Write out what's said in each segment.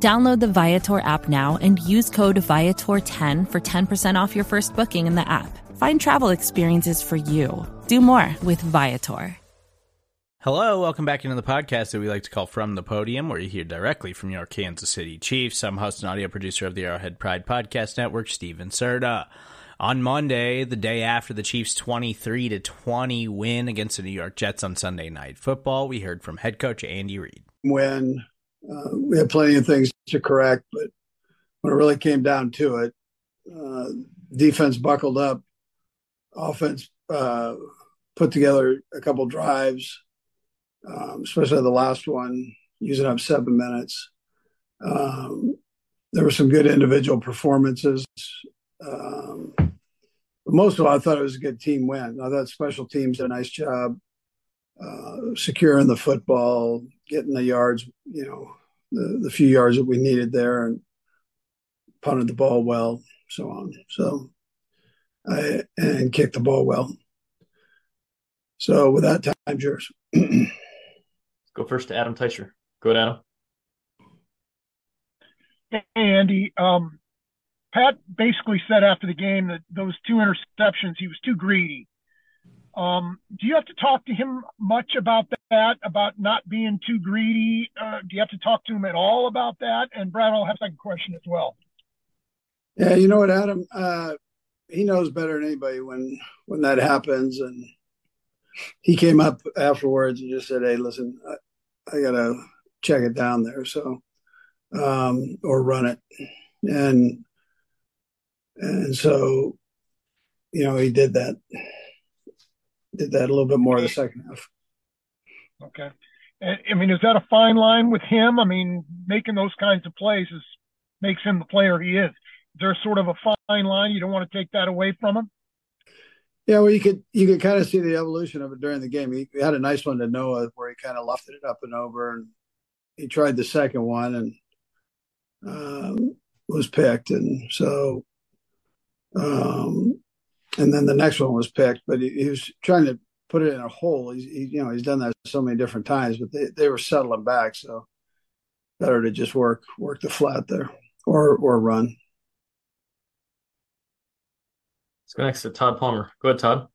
Download the Viator app now and use code Viator10 for 10% off your first booking in the app. Find travel experiences for you. Do more with Viator. Hello, welcome back into the podcast that we like to call From the Podium, where you hear directly from your Kansas City Chiefs. I'm host and audio producer of the Arrowhead Pride Podcast Network, Steven Serta. On Monday, the day after the Chiefs' 23 to 20 win against the New York Jets on Sunday Night Football, we heard from head coach Andy Reid. When uh, we had plenty of things to correct, but when it really came down to it, uh, defense buckled up, offense uh, put together a couple drives, um, especially the last one, using up seven minutes. Um, there were some good individual performances. Um, but most of all, I thought it was a good team win. I thought special teams did a nice job uh, securing the football, getting the yards, you know, the, the few yards that we needed there, and punted the ball well, so on. So, I, and kicked the ball well. So, with that, time's yours. Go first to Adam Teicher. Go ahead, Adam. Hey, Andy. Um, Pat basically said after the game that those two interceptions, he was too greedy. Um, do you have to talk to him much about that, about not being too greedy? Uh, do you have to talk to him at all about that? And Brad, I'll have a second question as well. Yeah, you know what, Adam? Uh, he knows better than anybody when when that happens, and he came up afterwards and just said, "Hey, listen, I, I gotta check it down there." So, um, or run it, and and so, you know, he did that did that a little bit more the second half. Okay. I mean, is that a fine line with him? I mean, making those kinds of plays is, makes him the player he is. Is there sort of a fine line? You don't want to take that away from him. Yeah, well, you could you could kind of see the evolution of it during the game. He, had a nice one to Noah where he kind of lofted it up and over, and he tried the second one and um, was picked, and so um, and then the next one was picked, but he, he was trying to put it in a hole. He's, he, you know, he's done that so many different times, but they, they were settling back, so better to just work work the flat there or or run. Let's go next to Todd Palmer. Go ahead, Todd.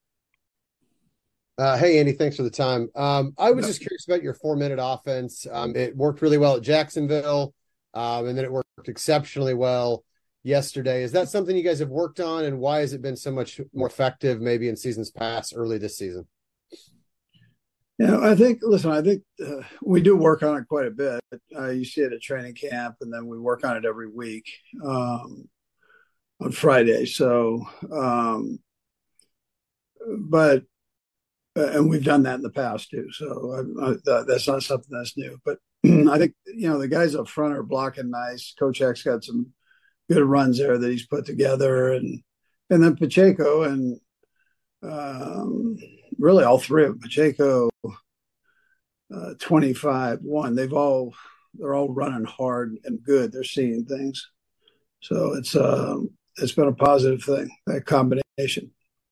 Uh, hey, Andy, thanks for the time. Um, I was just curious about your four minute offense. Um, it worked really well at Jacksonville, um, and then it worked exceptionally well yesterday. Is that something you guys have worked on, and why has it been so much more effective maybe in seasons past, early this season? Yeah, I think. Listen, I think uh, we do work on it quite a bit. Uh, you see it at training camp, and then we work on it every week um, on Friday. So, um, but uh, and we've done that in the past too. So I, I, that's not something that's new. But I think you know the guys up front are blocking nice. Coach Heck got some good runs there that he's put together, and and then Pacheco and um, really all three of them, Pacheco, uh, twenty five one. They've all they're all running hard and good. They're seeing things, so it's um, it's been a positive thing that combination.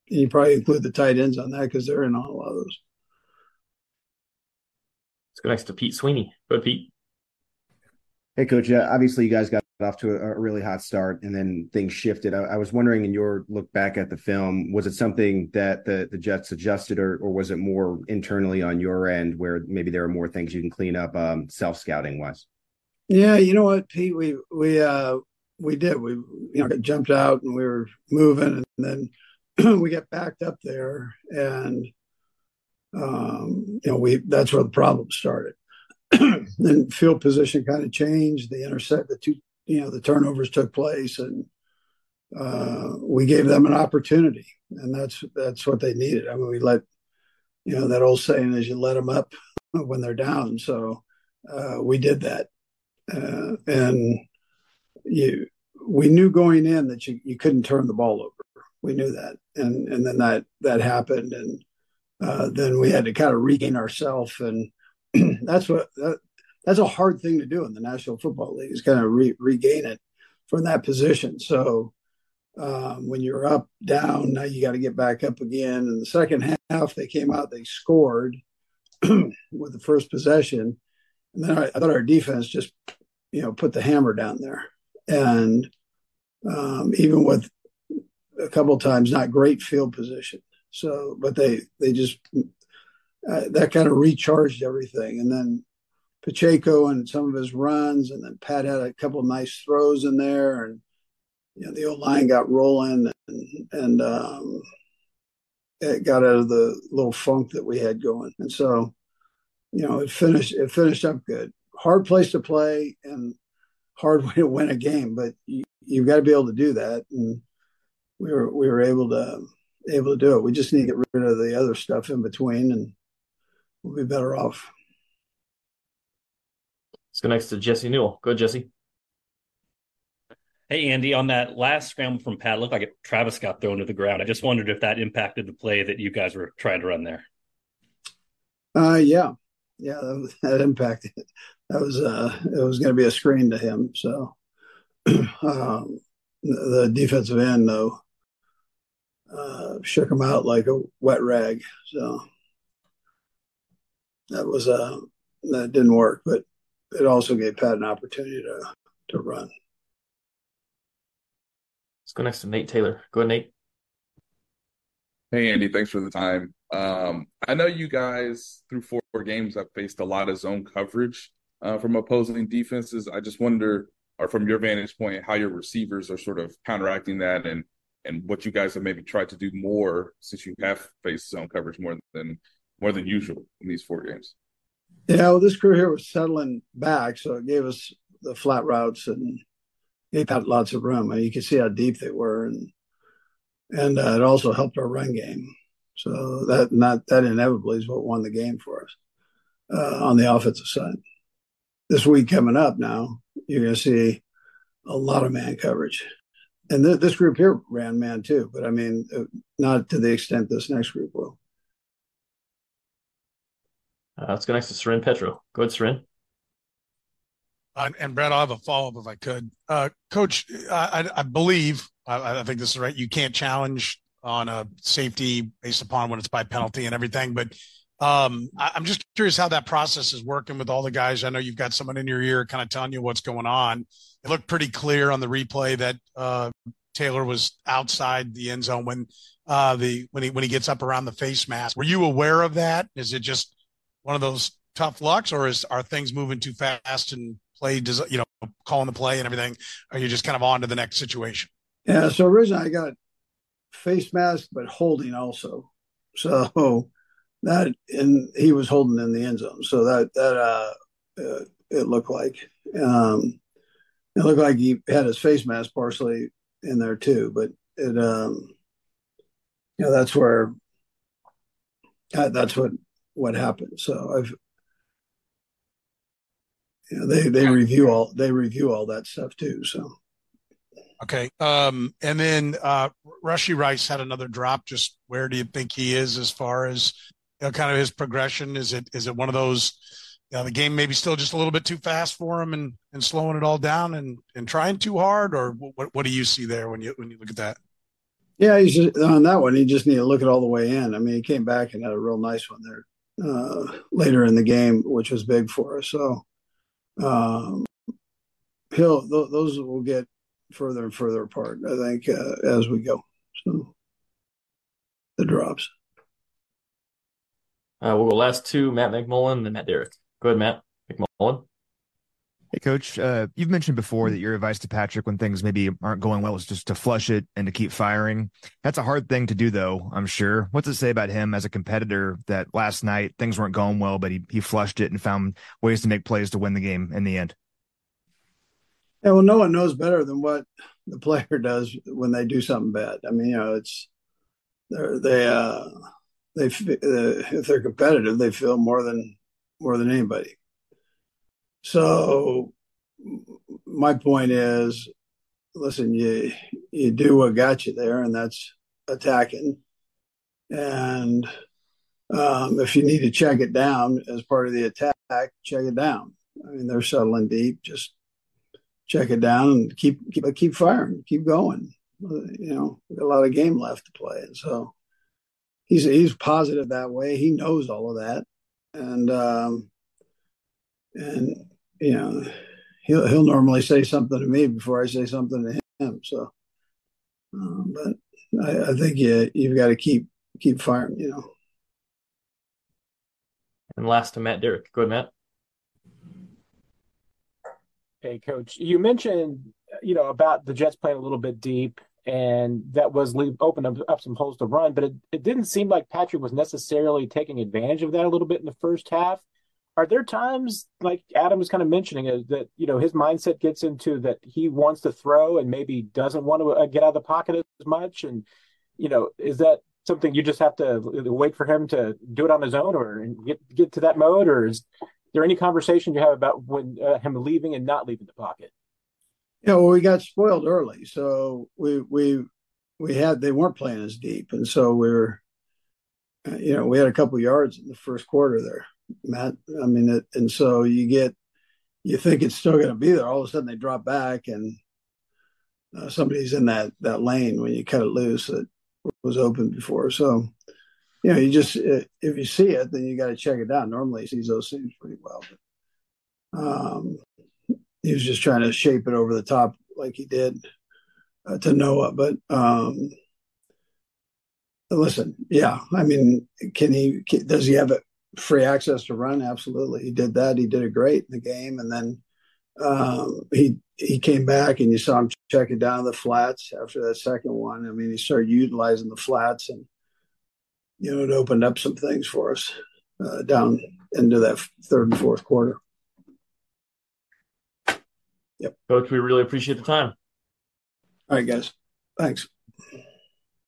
And you probably include the tight ends on that because they're in on a lot of those. Let's go next to Pete Sweeney. Go ahead, Pete. Hey, coach. Yeah, obviously, you guys got off to a, a really hot start and then things shifted. I, I, was wondering, in your look back at the film, was it something that the, the Jets adjusted, or, or was it more internally on your end where maybe there are more things you can clean up um, self scouting wise? Yeah, you know what, Pete, we we uh, we did. We you know jumped out and we were moving, and then we get backed up there, and um, you know we that's where the problem started. then field position kind of changed. The intersect the two you know the turnovers took place and uh, we gave them an opportunity. And that's that's what they needed. I mean we let you know that old saying is you let them up when they're down. So uh, we did that. Uh, and you we knew going in that you, you couldn't turn the ball over. We knew that, and and then that that happened, and uh, then we had to kind of regain ourselves, and that's what that, that's a hard thing to do in the National Football League is kind of re- regain it from that position. So um, when you're up, down, now you got to get back up again. In the second half, they came out, they scored with the first possession, and then I, I, thought our defense just, you know, put the hammer down there, and um, even with a couple times not great field position. So, but they they just uh, that kind of recharged everything, and then Pacheco and some of his runs, and then Pat had a couple of nice throws in there, and you know the old line got rolling, and and um, it got out of the little funk that we had going, and so you know it finished it finished up good. Hard place to play and hard way to win a game, but you, you've got to be able to do that, and we were we were able to able to do it. We just need to get rid of the other stuff in between, and we'll be better off. Let's go next to Jesse Newell. Go, Jesse. Hey, Andy, on that last scramble from Pat, looked like it, Travis got thrown to the ground. I just wondered if that impacted the play that you guys were trying to run there. Uh, yeah, yeah, that, that impacted. That was uh, it was going to be a screen to him. So um, the defensive end though uh, shook him out like a wet rag. So that was uh, that didn't work, but it also gave Pat an opportunity to to run. Let's go next to Nate Taylor. Go ahead, Nate. Hey Andy, thanks for the time. Um, I know you guys through four games have faced a lot of zone coverage uh, from opposing defenses. I just wonder, or from your vantage point, how your receivers are sort of counteracting that, and and what you guys have maybe tried to do more since you have faced zone coverage more than more than usual in these four games. Yeah, well, this crew here was settling back, so it gave us the flat routes and gave out lots of room. And you could see how deep they were, and and uh, it also helped our run game. So that not that inevitably is what won the game for us uh, on the offensive side. This week coming up now, you're going to see a lot of man coverage, and th- this group here ran man too, but I mean, uh, not to the extent this next group will. Uh, let's go next to Soren Petro. Go ahead, Soren. Uh, and Brad, I'll have a follow up if I could. Uh, Coach, I, I believe, I, I, think this is right. You can't challenge on a safety based upon when it's by penalty and everything. But um, I, am just curious how that process is working with all the guys. I know you've got someone in your ear kind of telling you what's going on. It looked pretty clear on the replay that uh, Taylor was outside the end zone when uh, the when he when he gets up around the face mask. Were you aware of that? Is it just one of those tough lucks, or is are things moving too fast and play, does you know, calling the play and everything? Are you just kind of on to the next situation? Yeah. So originally I got face mask, but holding also. So that and he was holding in the end zone. So that that uh, uh it looked like um, it looked like he had his face mask partially in there too. But it um, you know that's where that's what what happened. So I've you know, they they review all they review all that stuff too. So okay, um, and then uh, Rashee Rice had another drop. Just where do you think he is as far as you know, kind of his progression? Is it is it one of those? You know, the game maybe still just a little bit too fast for him and and slowing it all down and and trying too hard, or what what do you see there when you when you look at that? Yeah, he's just, on that one. He just need to look it all the way in. I mean, he came back and had a real nice one there uh, later in the game, which was big for us. So um, he'll th- those will get further and further apart. I think uh, as we go. So the drops. Uh, we'll go last two, Matt McMullen and Matt Derrick. Go ahead, Matt McMullen. Hey, coach. Uh, you've mentioned before that your advice to Patrick when things maybe aren't going well is just to flush it and to keep firing. That's a hard thing to do, though, I'm sure. What's it say about him as a competitor that last night things weren't going well, but he, he flushed it and found ways to make plays to win the game in the end? Yeah, well, no one knows better than what the player does when they do something bad. I mean, you know, it's they're, they uh, they uh, if they're competitive, they feel more than more than anybody. So my point is listen, you you do what got you there, and that's attacking. And um, if you need to check it down as part of the attack, check it down. I mean, they're settling deep. Just check it down and keep keep keep firing, keep going. You know, a lot of game left to play, and so he's he's positive that way. He knows all of that, and um, and you know he'll he'll normally say something to me before I say something to him. So, um, but I, I think you you've got to keep keep firing. You know. And last to Matt Derrick. Go ahead, Matt. Hey, Coach. You mentioned you know about the Jets playing a little bit deep, and that was leave, open up, up some holes to run. But it, it didn't seem like Patrick was necessarily taking advantage of that a little bit in the first half are there times like Adam was kind of mentioning uh, that you know his mindset gets into that he wants to throw and maybe doesn't want to uh, get out of the pocket as much? And you know is that something you just have to wait for him to do it on his own or get get to that mode? Or is there any conversation you have about when uh, him leaving and not leaving the pocket? Yeah well we got spoiled early. So we we we had they weren't playing as deep. And so we were uh, you know we had a couple yards in the first quarter there Matt. I mean, it, and so you get, you think it's still going to be there. All of a sudden, they drop back, and uh, somebody's in that that lane when you cut it loose that was open before. So, you know, you just uh, if you see it, then you got to check it down. Normally, he sees those things pretty well. But, um, he was just trying to shape it over the top like he did uh, to Noah, but. Um, listen, yeah, I mean, can he? Can, does he have it? Free access to run. Absolutely, he did that. He did it great in the game, and then um, he he came back, and you saw him checking down the flats after that second one. I mean, he started utilizing the flats, and you know, it opened up some things for us uh, down into that third and fourth quarter. Yep, coach, we really appreciate the time. All right, guys. Thanks.